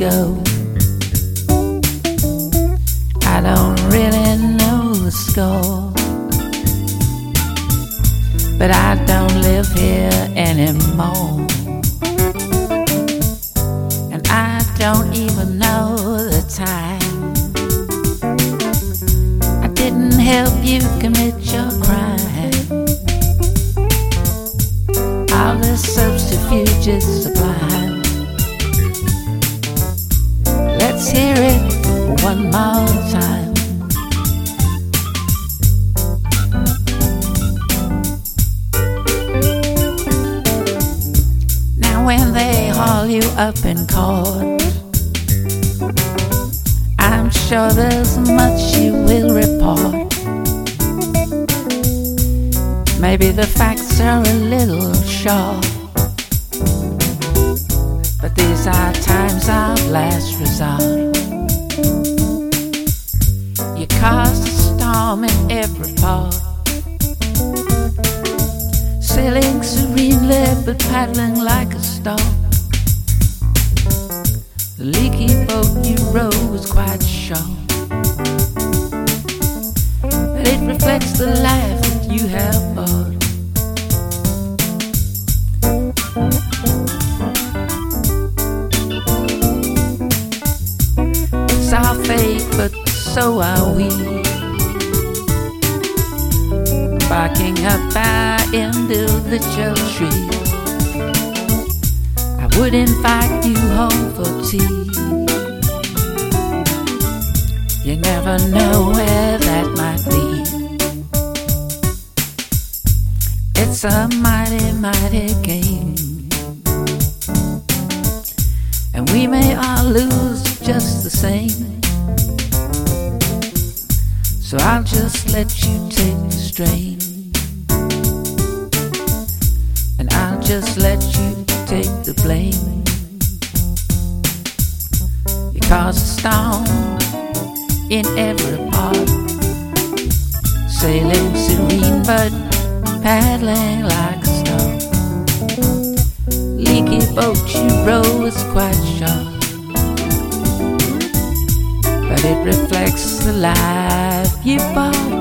go. I don't really know the score. But I don't live here anymore. And I don't even know the time. I didn't help you commit your crime. All the subterfuges sublime. One more time. Now, when they haul you up in court, I'm sure there's much you will report. Maybe the facts are a little short. But these are times of last resort. Caused a storm in every port. Sailing serenely but paddling like a stork. The leaky boat you rowed was quite short. But it reflects the life that you have bought. It's all fake, but so are we. Barking up our individual trees. I would invite you home for tea. You never know where that might lead. It's a mighty, mighty game. And we may all lose just the same. So I'll just let you take the strain. And I'll just let you take the blame. You cause a storm in every part. Sailing serene but paddling like a star. Leaky boat you row is quite sharp. But it reflects the life you bought.